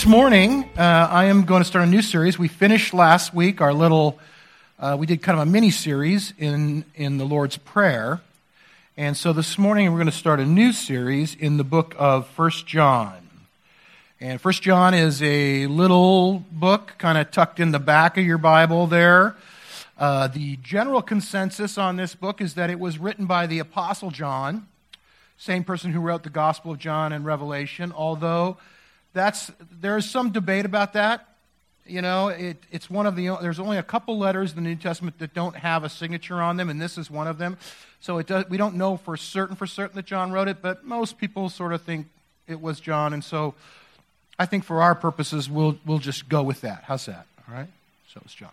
This morning, uh, I am going to start a new series. We finished last week our little, uh, we did kind of a mini series in, in the Lord's Prayer. And so this morning, we're going to start a new series in the book of First John. And First John is a little book kind of tucked in the back of your Bible there. Uh, the general consensus on this book is that it was written by the Apostle John, same person who wrote the Gospel of John and Revelation, although that's, there is some debate about that. You know, it, it's one of the, there's only a couple letters in the New Testament that don't have a signature on them, and this is one of them. So it does, we don't know for certain, for certain that John wrote it, but most people sort of think it was John, and so I think for our purposes, we'll, we'll just go with that. How's that? All right? So it's John.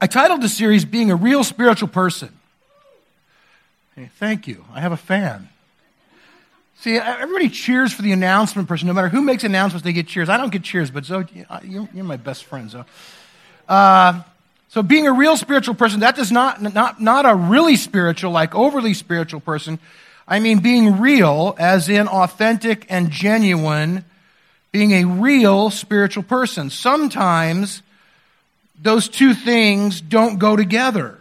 I titled the series Being a Real Spiritual Person. Hey, thank you. I have a fan. See, everybody cheers for the announcement person. No matter who makes announcements, they get cheers. I don't get cheers, but Zoe, you're, my best friend, Zoe. Uh, so being a real spiritual person, that does not, not, not a really spiritual, like overly spiritual person. I mean being real, as in authentic and genuine, being a real spiritual person. Sometimes those two things don't go together.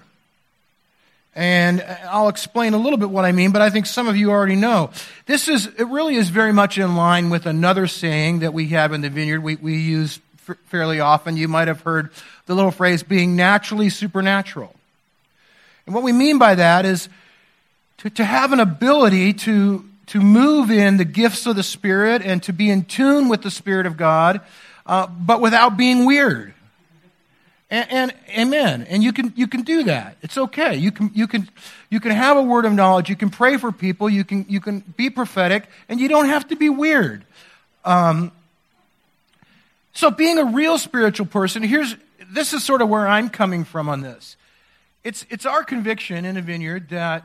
And I'll explain a little bit what I mean, but I think some of you already know. This is, it really is very much in line with another saying that we have in the vineyard we, we use f- fairly often. You might have heard the little phrase being naturally supernatural. And what we mean by that is to, to have an ability to, to move in the gifts of the Spirit and to be in tune with the Spirit of God, uh, but without being weird. And, and, amen. And you can you can do that. It's okay. You can you can you can have a word of knowledge. You can pray for people. You can you can be prophetic, and you don't have to be weird. Um, so, being a real spiritual person, here's this is sort of where I'm coming from on this. It's it's our conviction in a vineyard that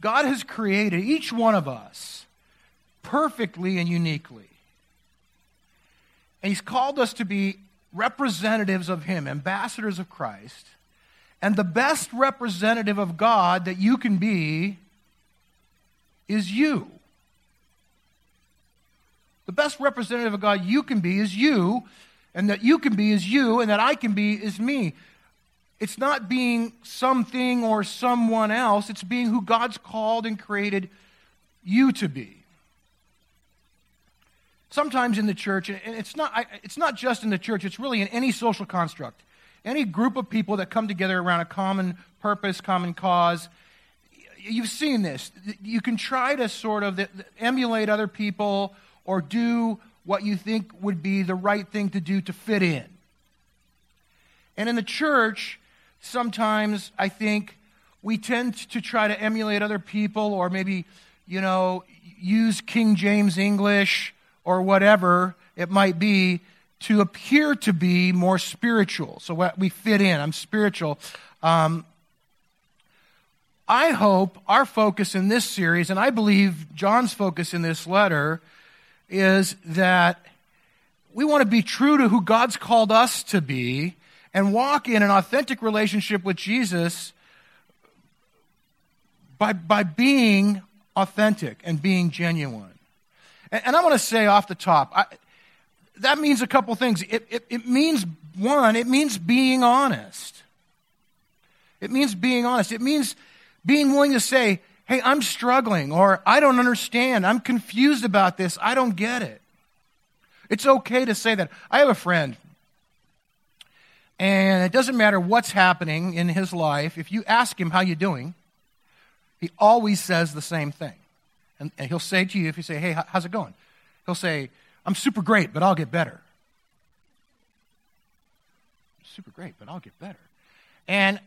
God has created each one of us perfectly and uniquely. And He's called us to be representatives of Him, ambassadors of Christ. And the best representative of God that you can be is you. The best representative of God you can be is you, and that you can be is you, and that I can be is me. It's not being something or someone else, it's being who God's called and created you to be sometimes in the church, and it's not, it's not just in the church, it's really in any social construct. Any group of people that come together around a common purpose, common cause, you've seen this. You can try to sort of emulate other people or do what you think would be the right thing to do to fit in. And in the church, sometimes I think we tend to try to emulate other people or maybe, you know, use King James English or whatever it might be to appear to be more spiritual. So what we fit in. I'm spiritual. Um, I hope our focus in this series, and I believe John's focus in this letter, is that we want to be true to who God's called us to be and walk in an authentic relationship with Jesus by, by being authentic and being genuine. And, I want to say off the top, I, that means a couple things. It, it, it means, one, it means being honest. It means being honest. It means being willing to say, hey, I'm struggling, or I don't understand. I'm confused about this. I don't get it. It's okay to say that. I have a friend, and it doesn't matter what's happening in his life. If you ask him how you doing, he always says the same thing. And, and he'll say to you, if you say, hey, how's it going? He'll say, I'm super great, but I'll get better. Super great, but I'll get better. And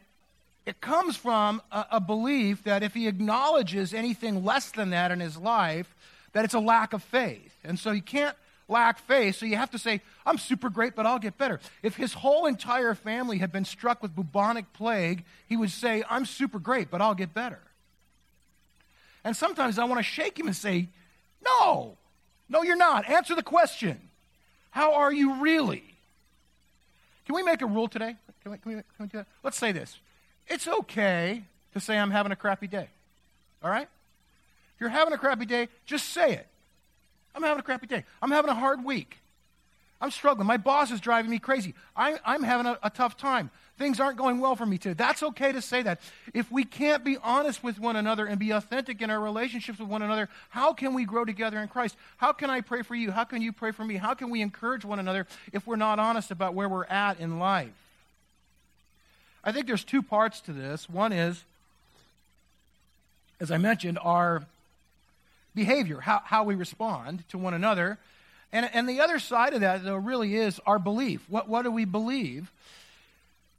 it comes from a, a, belief that if he acknowledges anything less than that in his life, that it's a lack of faith. And so you can't lack faith, so you have to say, I'm super great, but I'll get better. If his whole entire family had been struck with bubonic plague, he would say, I'm super great, but I'll get better. And sometimes I want to shake him and say, No, no, you're not. Answer the question. How are you really? Can we make a rule today? Can we, can we, can we do that? Let's say this. It's okay to say I'm having a crappy day. All right? If you're having a crappy day, just say it. I'm having a crappy day. I'm having a hard week. I'm struggling. My boss is driving me crazy. I, I'm having a, a tough time. Things aren't going well for me today. That's okay to say that. If we can't be honest with one another and be authentic in our relationships with one another, how can we grow together in Christ? How can I pray for you? How can you pray for me? How can we encourage one another if we're not honest about where we're at in life? I think there's two parts to this. One is, as I mentioned, our behavior, how, how we respond to one another. And, and the other side of that, though, really is our belief. What, what do we believe?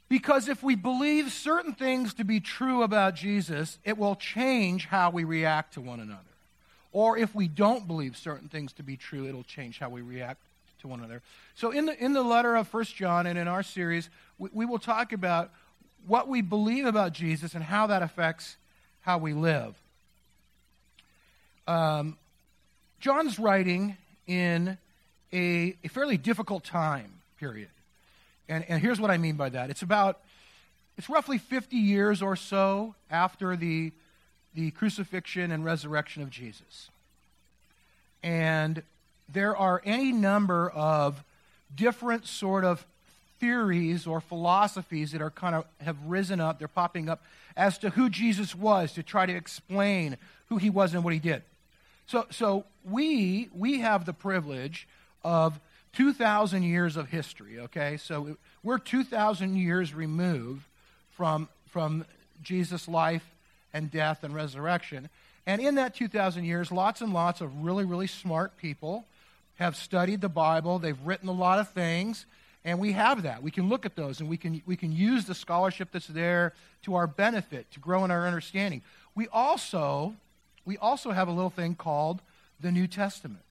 Because if we believe certain things to be true about Jesus, it will change how we react to one another. Or if we don't believe certain things to be true, it'll change how we react to one another. So in the, in the letter of First John and in our series, we, we will talk about what we believe about Jesus and how that affects how we live. Um, John's writing in a, a fairly difficult time period. And, and here's what I mean by that. It's about, it's roughly 50 years or so after the, the crucifixion and resurrection of Jesus. And there are any number of different sort of theories or philosophies that are kind of have risen up, they're popping up as to who Jesus was to try to explain who he was and what he did. So, so we, we have the privilege of 2,000 years of history, okay? So we're 2,000 years removed from, from Jesus' life and death and resurrection. And in that 2,000 years, lots and lots of really, really smart people have studied the Bible. They've written a lot of things, and we have that. We can look at those, and we can, we can use the scholarship that's there to our benefit, to grow in our understanding. We also, we also have a little thing called the New Testament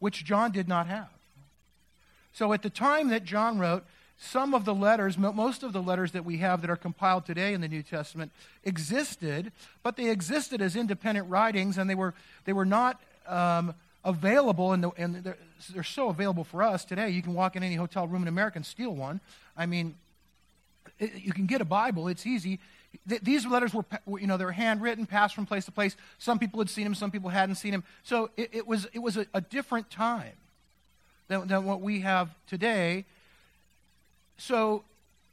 which John did not have. So at the time that John wrote, some of the letters, most of the letters that we have that are compiled today in the New Testament existed, but they existed as independent writings and they were, they were not um, available, the, and they're, they're so available for us today. You can walk in any hotel room in America and steal one. I mean, it, you can get a Bible, it's easy. Th- these letters were, you know, they were handwritten, passed from place to place. Some people had seen him, some people hadn't seen him. So it, it was, it was a, a different time than, than what we have today. So,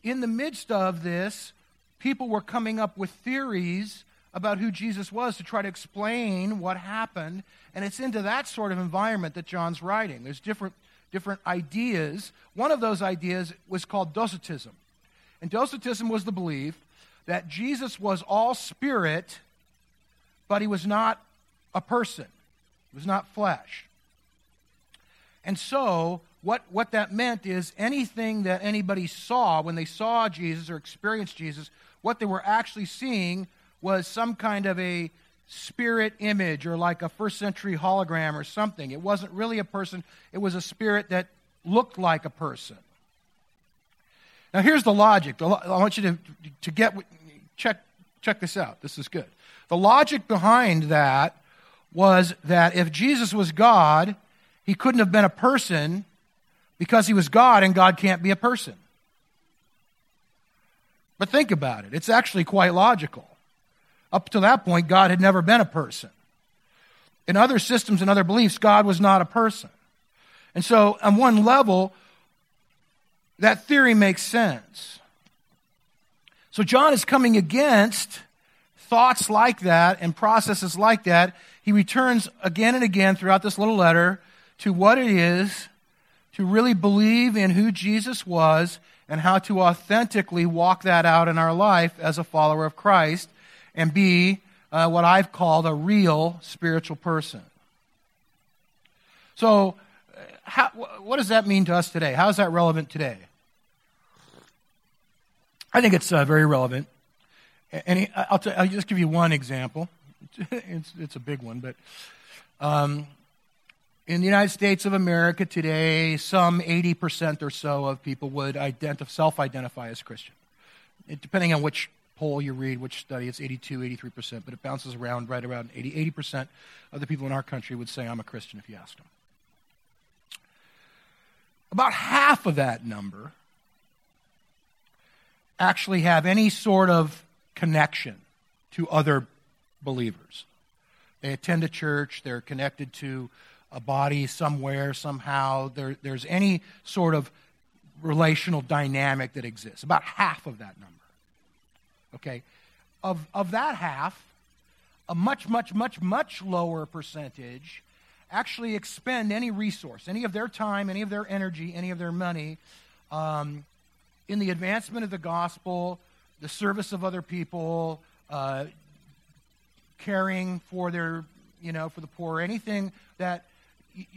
in the midst of this, people were coming up with theories about who Jesus was to try to explain what happened. And it's into that sort of environment that John's writing. There's different, different ideas. One of those ideas was called Docetism. And Docetism was the belief that Jesus was all spirit, but he was not a person, he was not flesh. And so, what, what that meant is anything that anybody saw when they saw Jesus or experienced Jesus, what they were actually seeing was some kind of a spirit image or like a first century hologram or something. It wasn't really a person, it was a spirit that looked like a person. Now, here's the logic. I want you to, to get, check, check this out. This is good. The logic behind that was that if Jesus was God, he couldn't have been a person because he was God and God can't be a person. But think about it. It's actually quite logical. Up to that point, God had never been a person. In other systems and other beliefs, God was not a person. And so, on one level, that theory makes sense. So John is coming against thoughts like that and processes like that. He returns again and again throughout this little letter to what it is to really believe in who Jesus was and how to authentically walk that out in our life as a follower of Christ and be uh, what I've called a real spiritual person. So, uh, how, what does that mean to us today? How is that relevant today? I think it's uh, very relevant. And I'll, t- I'll just give you one example. it's, it's a big one, but um, in the United States of America today, some 80% or so of people would identif- self identify as Christian. It, depending on which poll you read, which study, it's 82, 83%, but it bounces around right around 80. 80% of the people in our country would say, I'm a Christian if you ask them. About half of that number actually have any sort of connection to other believers. They attend a church, they're connected to a body somewhere, somehow, there, there's any sort of relational dynamic that exists. About half of that number. Okay? Of, of that half, a much, much, much, much lower percentage actually expend any resource, any of their time, any of their energy, any of their money um, in the advancement of the gospel, the service of other people, uh, caring for their, you know, for the poor, anything that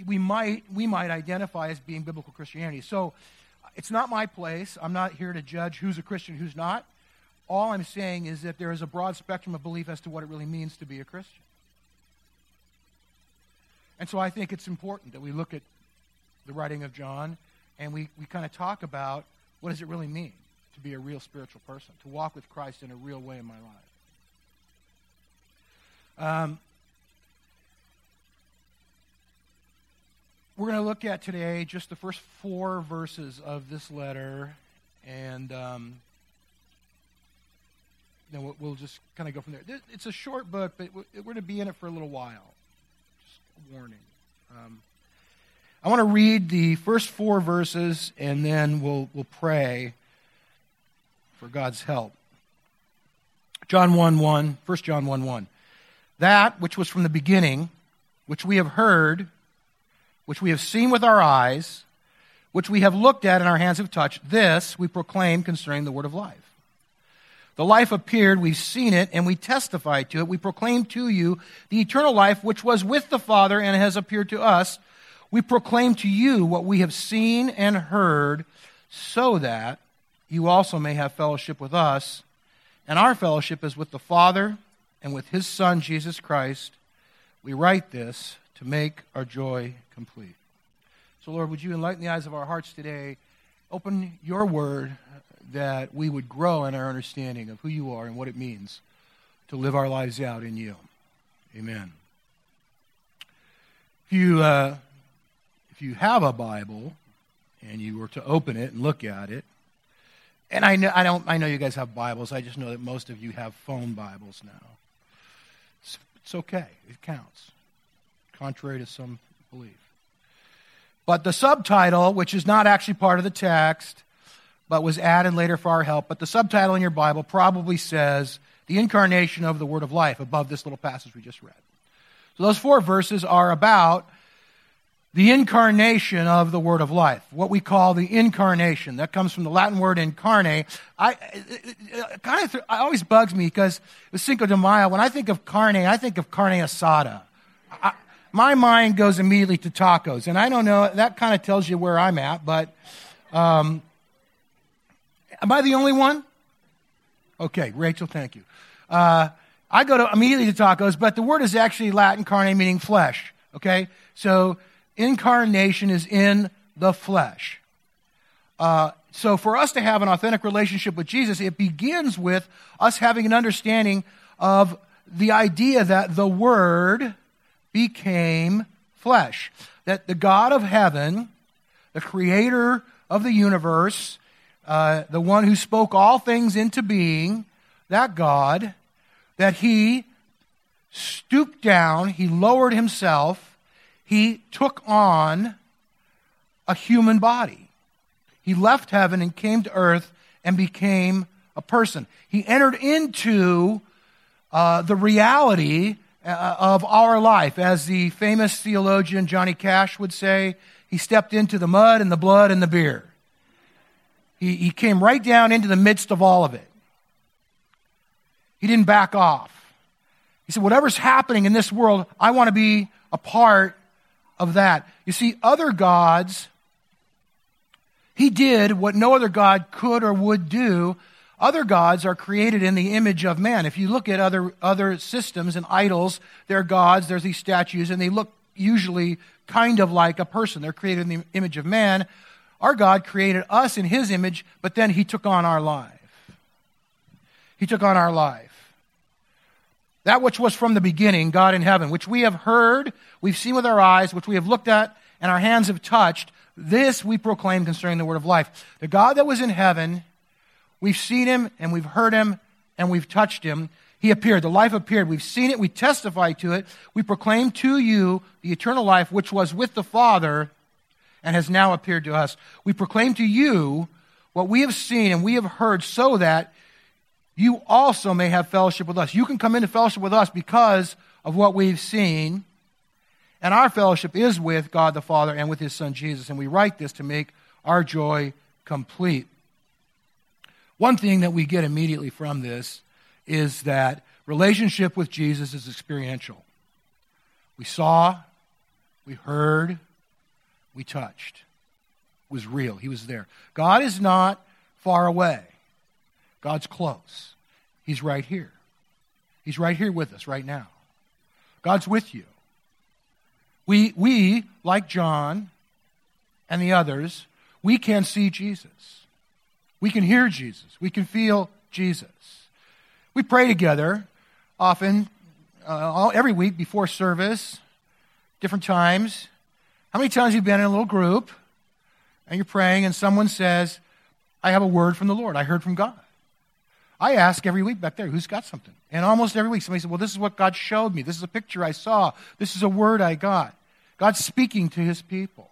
we might we might identify as being biblical Christianity. So it's not my place. I'm not here to judge who's a Christian, who's not. All I'm saying is that there is a broad spectrum of belief as to what it really means to be a Christian. And so I think it's important that we look at the writing of John and we, we kind of talk about what does it really mean to be a real spiritual person, to walk with Christ in a real way in my life. Um, we're going to look at today just the first four verses of this letter, and um, then we'll, we'll just kind of go from there. It's a short book, but we're going to be in it for a little while. Just a warning. Um, I want to read the first four verses, and then we'll, we'll pray for God's help. John 1 1, 1 John 1 1. That which was from the beginning, which we have heard, which we have seen with our eyes, which we have looked at and our hands have touched, this we proclaim concerning the word of life. The life appeared, we've seen it, and we testify to it. We proclaim to you the eternal life which was with the Father and has appeared to us. We proclaim to you what we have seen and heard, so that you also may have fellowship with us. And our fellowship is with the Father and with his Son, Jesus Christ. We write this to make our joy complete. So, Lord, would you enlighten the eyes of our hearts today? Open your word that we would grow in our understanding of who you are and what it means to live our lives out in you. Amen. If you, uh, if you have a Bible and you were to open it and look at it, and I know, I, don't, I know you guys have Bibles, I just know that most of you have phone Bibles now. It's, it's okay, it counts, contrary to some belief. But the subtitle, which is not actually part of the text, but was added later for our help, but the subtitle in your Bible probably says, The Incarnation of the Word of Life, above this little passage we just read. So those four verses are about the incarnation of the word of life, what we call the incarnation. That comes from the Latin word incarnate. I, it, it kind of, it always bugs me because with Cinco de Mayo, when I think of carne, I think of carne asada. I, my mind goes immediately to tacos. And I don't know, that kind of tells you where I'm at, but um, am I the only one? Okay, Rachel, thank you. Uh, I go to immediately to tacos, but the word is actually Latin carne, meaning flesh. Okay? So incarnation is in the flesh. Uh, so, for us to have an authentic relationship with Jesus, it begins with us having an understanding of the idea that the Word became flesh. That the God of heaven, the creator of the universe, uh, the one who spoke all things into being, that God, that he stooped down, he lowered himself, he took on a human body. He left heaven and came to earth and became a person. He entered into uh, the reality uh, of our life. As the famous theologian Johnny Cash would say, he stepped into the mud and the blood and the beer. He, he came right down into the midst of all of it. He didn't back off. He said, Whatever's happening in this world, I want to be a part of that. You see, other gods, he did what no other God could or would do. Other gods are created in the image of man. If you look at other, other systems and idols, they're gods, there's these statues, and they look usually kind of like a person. They're created in the image of man. Our God created us in his image, but then he took on our life. He took on our life. That which was from the beginning, God in heaven, which we have heard, we've seen with our eyes, which we have looked at, and our hands have touched, this we proclaim concerning the word of life. The God that was in heaven, we've seen him and we've heard him and we've touched him. He appeared. The life appeared. We've seen it. We testify to it. We proclaim to you the eternal life which was with the Father and has now appeared to us. We proclaim to you what we have seen and we have heard so that you also may have fellowship with us. You can come into fellowship with us because of what we've seen. And our fellowship is with God the Father and with his Son Jesus. And we write this to make our joy complete. One thing that we get immediately from this is that relationship with Jesus is experiential. We saw, we heard, we touched. It was real. He was there. God is not far away. God's close. He's right here. He's right here with us right now. God's with you. We, we like John and the others, we can see Jesus. We can hear Jesus. We can feel Jesus. We pray together often, uh, all, every week before service, different times. How many times you've you been in a little group and you're praying and someone says, I have a word from the Lord. I heard from God. I ask every week back there, who's got something? And almost every week somebody says, Well, this is what God showed me. This is a picture I saw. This is a word I got. God's speaking to his people.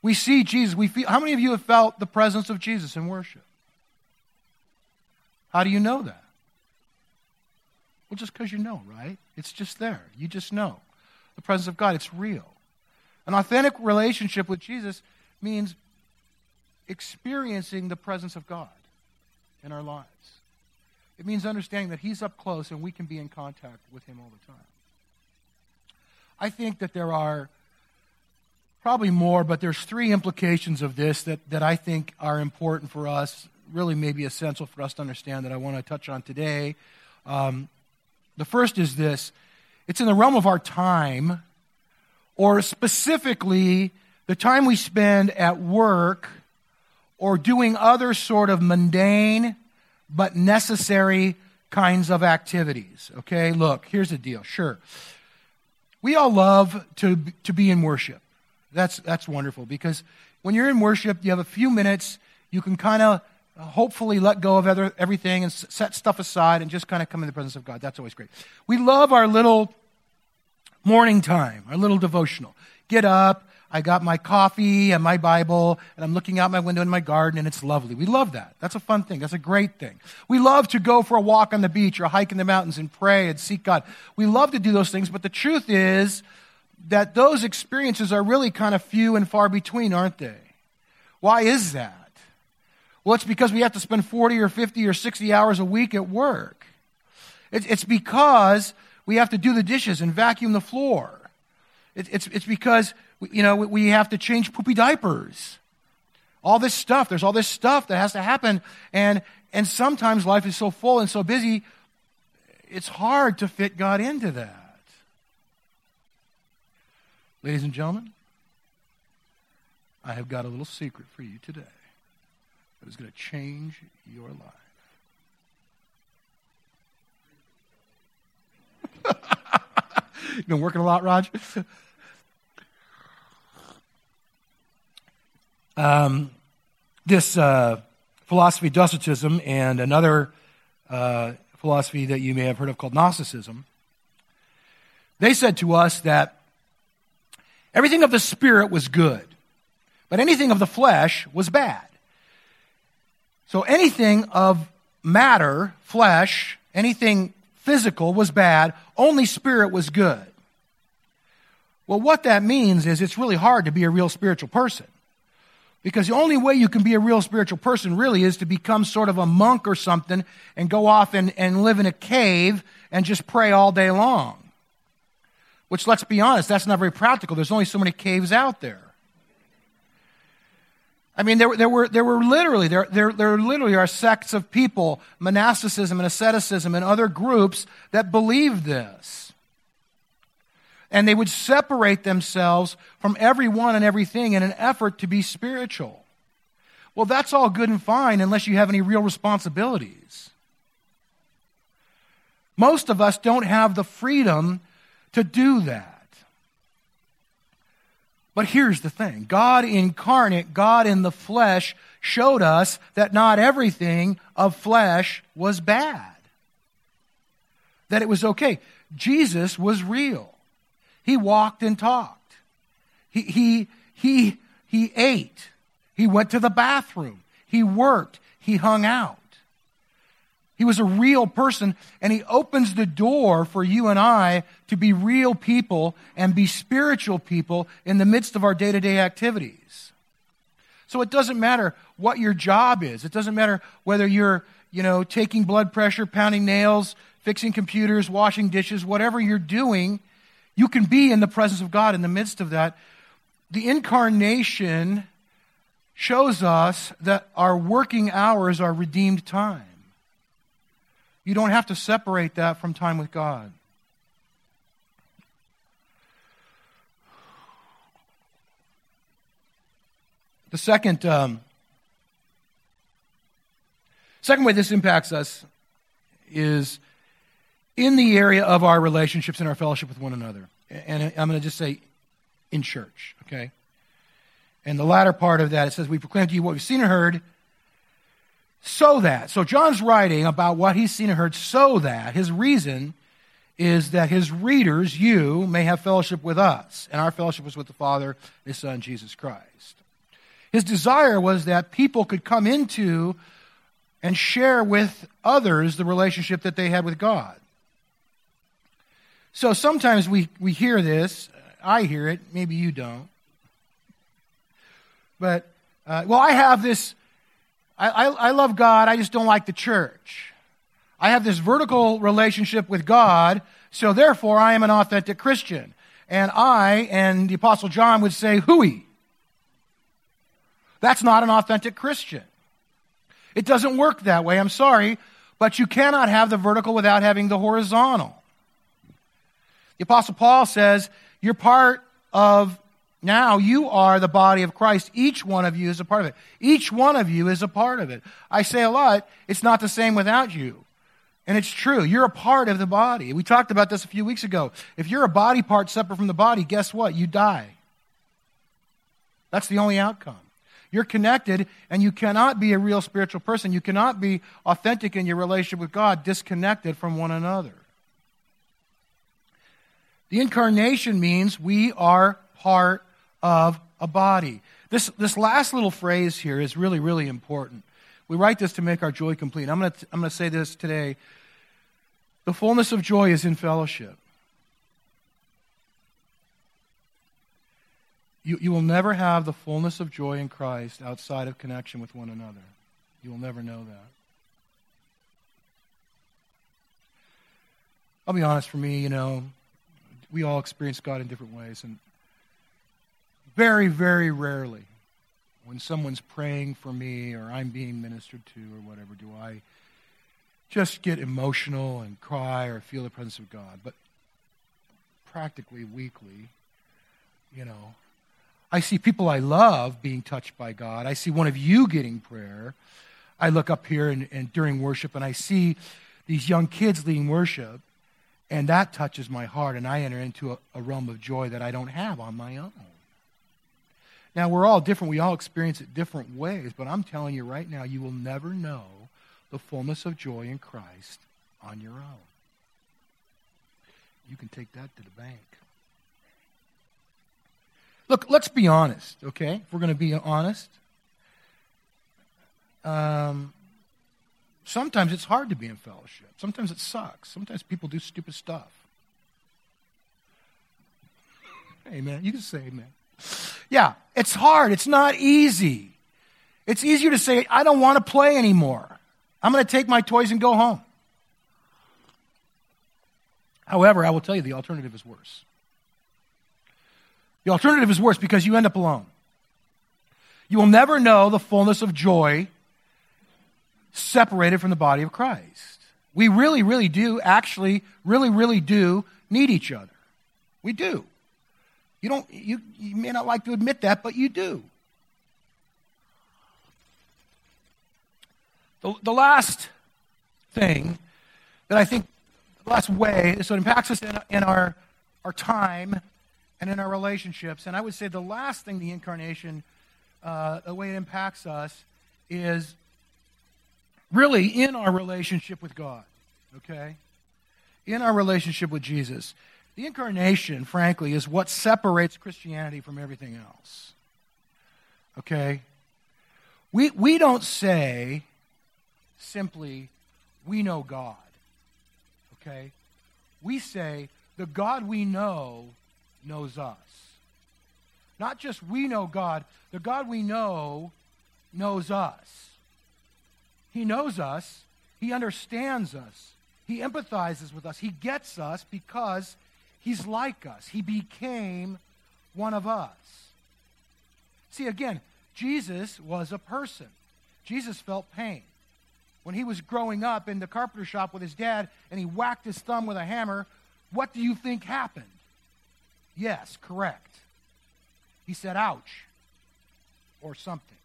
We see Jesus. We feel, how many of you have felt the presence of Jesus in worship? How do you know that? Well, just because you know, right? It's just there. You just know. The presence of God, it's real. An authentic relationship with Jesus means experiencing the presence of God in our lives. It means understanding that He's up close and we can be in contact with Him all the time. I think that there are probably more, but there's three implications of this that, that I think are important for us, really maybe essential for us to understand that I want to touch on today. Um, the first is this it's in the realm of our time, or specifically the time we spend at work or doing other sort of mundane but necessary kinds of activities. Okay, look, here's the deal. Sure. We all love to, to be in worship. That's, that's wonderful because when you're in worship, you have a few minutes, you can kind of hopefully let go of other, everything and set stuff aside and just kind of come in the presence of God. That's always great. We love our little morning time, our little devotional. Get up, I got my coffee and my Bible, and I'm looking out my window in my garden, and it's lovely. We love that. That's a fun thing. That's a great thing. We love to go for a walk on the beach or hike in the mountains and pray and seek God. We love to do those things, but the truth is that those experiences are really kind of few and far between, aren't they? Why is that? Well, it's because we have to spend 40 or 50 or 60 hours a week at work. It's because we have to do the dishes and vacuum the floor. It's, it's because you know, we have to change poopy diapers. All this stuff. There's all this stuff that has to happen. And, and sometimes life is so full and so busy, it's hard to fit God into that. Ladies and gentlemen, I have got a little secret for you today that is going to change your life. You've been working a lot, Raj? Um, this uh, philosophy, Docetism, and another uh, philosophy that you may have heard of called Gnosticism, they said to us that everything of the Spirit was good, but anything of the flesh was bad. So anything of matter, flesh, anything physical was bad, only spirit was good. Well, what that means is it's really hard to be a real spiritual person. Because the only way you can be a real spiritual person really is to become sort of a monk or something and go off and, and live in a cave and just pray all day long. Which, let's be honest, that's not very practical. There's only so many caves out there. I mean, there, there, were, there were literally, there, there, there literally are sects of people, monasticism and asceticism and other groups that believe this and they would separate themselves from everyone and everything in an effort to be spiritual. Well, that's all good and fine unless you have any real responsibilities. Most of us don't have the freedom to do that. But here's the thing God incarnate, God in the flesh, showed us that not everything of flesh was bad. that it was okay. Jesus was real. He walked and talked. He, he, he, he ate. He went to the bathroom. He worked. He hung out. He was a real person, and he opens the door for you and I to be real people and be spiritual people in the midst of our day to day activities. So it doesn't matter what your job is. It doesn't matter whether you're, you know, taking blood pressure, pounding nails, fixing computers, washing dishes, whatever you're doing, you can be in the presence of God in the midst of that. The incarnation shows us that our working hours are redeemed time. You don't have to separate that from time with God. The second, um, second way this impacts us is in the area of our relationships and our fellowship with one another. And I'm going to just say in church, okay? And the latter part of that, it says, We proclaim to you what we've seen and heard so that. So John's writing about what he's seen and heard so that. His reason is that his readers, you, may have fellowship with us. And our fellowship was with the Father his Son, Jesus Christ. His desire was that people could come into and share with others the relationship that they had with God. So sometimes we, we hear this. I hear it. Maybe you don't. But, uh, well, I have this I, I, I love God, I just don't like the church. I have this vertical relationship with God, so therefore I am an authentic Christian. And I and the Apostle John would say, hooey. That's not an authentic Christian. It doesn't work that way, I'm sorry, but you cannot have the vertical without having the horizontal. The Apostle Paul says, You're part of now you are the body of Christ. Each one of you is a part of it. Each one of you is a part of it. I say a lot, it's not the same without you. And it's true. You're a part of the body. We talked about this a few weeks ago. If you're a body part separate from the body, guess what? You die. That's the only outcome. You're connected, and you cannot be a real spiritual person. You cannot be authentic in your relationship with God disconnected from one another. The incarnation means we are part of a body. This, this last little phrase here is really, really important. We write this to make our joy complete. I'm going to, I'm to say this today. The fullness of joy is in fellowship. You, you will never have the fullness of joy in Christ outside of connection with one another. You will never know that. I'll be honest, for me, you know, we all experience God in different ways. And very, very rarely, when someone's praying for me or I'm being ministered to or whatever, do I just get emotional and cry or feel the presence of God. But practically weekly, you know, I see people I love being touched by God. I see one of you getting prayer. I look up here and, and during worship and I see these young kids leading worship, and that touches my heart, and I enter into a, a realm of joy that I don't have on my own. Now, we're all different. We all experience it different ways, but I'm telling you right now, you will never know the fullness of joy in Christ on your own. You can take that to the bank. Look, let's be honest, okay? If we're going to be honest. Um, sometimes it's hard to be in fellowship. Sometimes it sucks. Sometimes people do stupid stuff. Amen. You can say amen. Yeah, it's hard. It's not easy. It's easier to say, I don't want to play anymore. I'm going to take my toys and go home. However, I will tell you the alternative is worse. The alternative is worse because you end up alone. You will never know the fullness of joy separated from the body of Christ. We really, really do, actually, really, really do need each other. We do. You don't you, you may not like to admit that, but you do. The, the last thing that I think, the last way, is what impacts us in, in our, our time and in our relationships. And I would say the last thing the incarnation, uh, the way it impacts us, is really in our relationship with God. Okay? in our relationship with Jesus. The incarnation, frankly, is what separates Christianity from everything else. Okay? We, we don't say simply, we know God. Okay? We say, the God we know knows us. Not just we know God, the God we know knows us. He knows us, He understands us, He empathizes with us, He gets us because He's like us. He became one of us. See, again, Jesus was a person. Jesus felt pain. When he was growing up in the carpenter shop with his dad and he whacked his thumb with a hammer, what do you think happened? Yes, correct. He said, ouch, or something.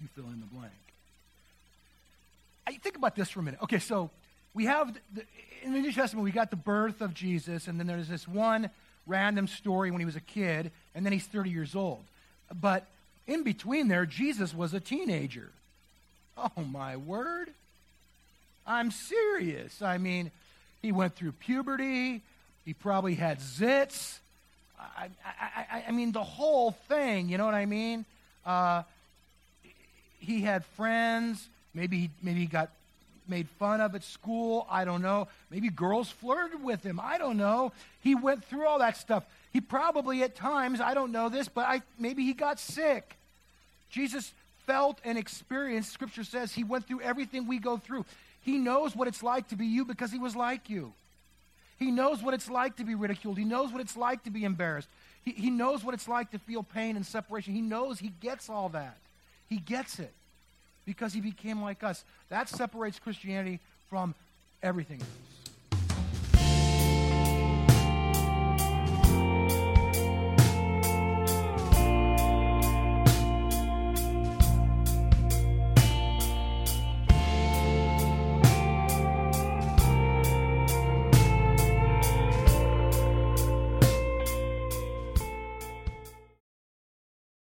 You fill in the blank. I think about this for a minute. Okay, so we have, the, in the New Testament, we got the birth of Jesus, and then there's this one random story when he was a kid, and then he's 30 years old. But in between there, Jesus was a teenager. Oh, my word. I'm serious. I mean, he went through puberty. He probably had zits. I, I, I, mean, the whole thing, you know what I mean? Uh, he had friends. Maybe he, maybe he got made fun of at school. I don't know. Maybe girls flirted with him. I don't know. He went through all that stuff. He probably at times, I don't know this, but I, maybe he got sick. Jesus felt and experienced, Scripture says, he went through everything we go through. He knows what it's like to be you because he was like you. He knows what it's like to be ridiculed. He knows what it's like to be embarrassed. He, he knows what it's like to feel pain and separation. He knows, he gets all that. He gets it because he became like us. That separates Christianity from everything else.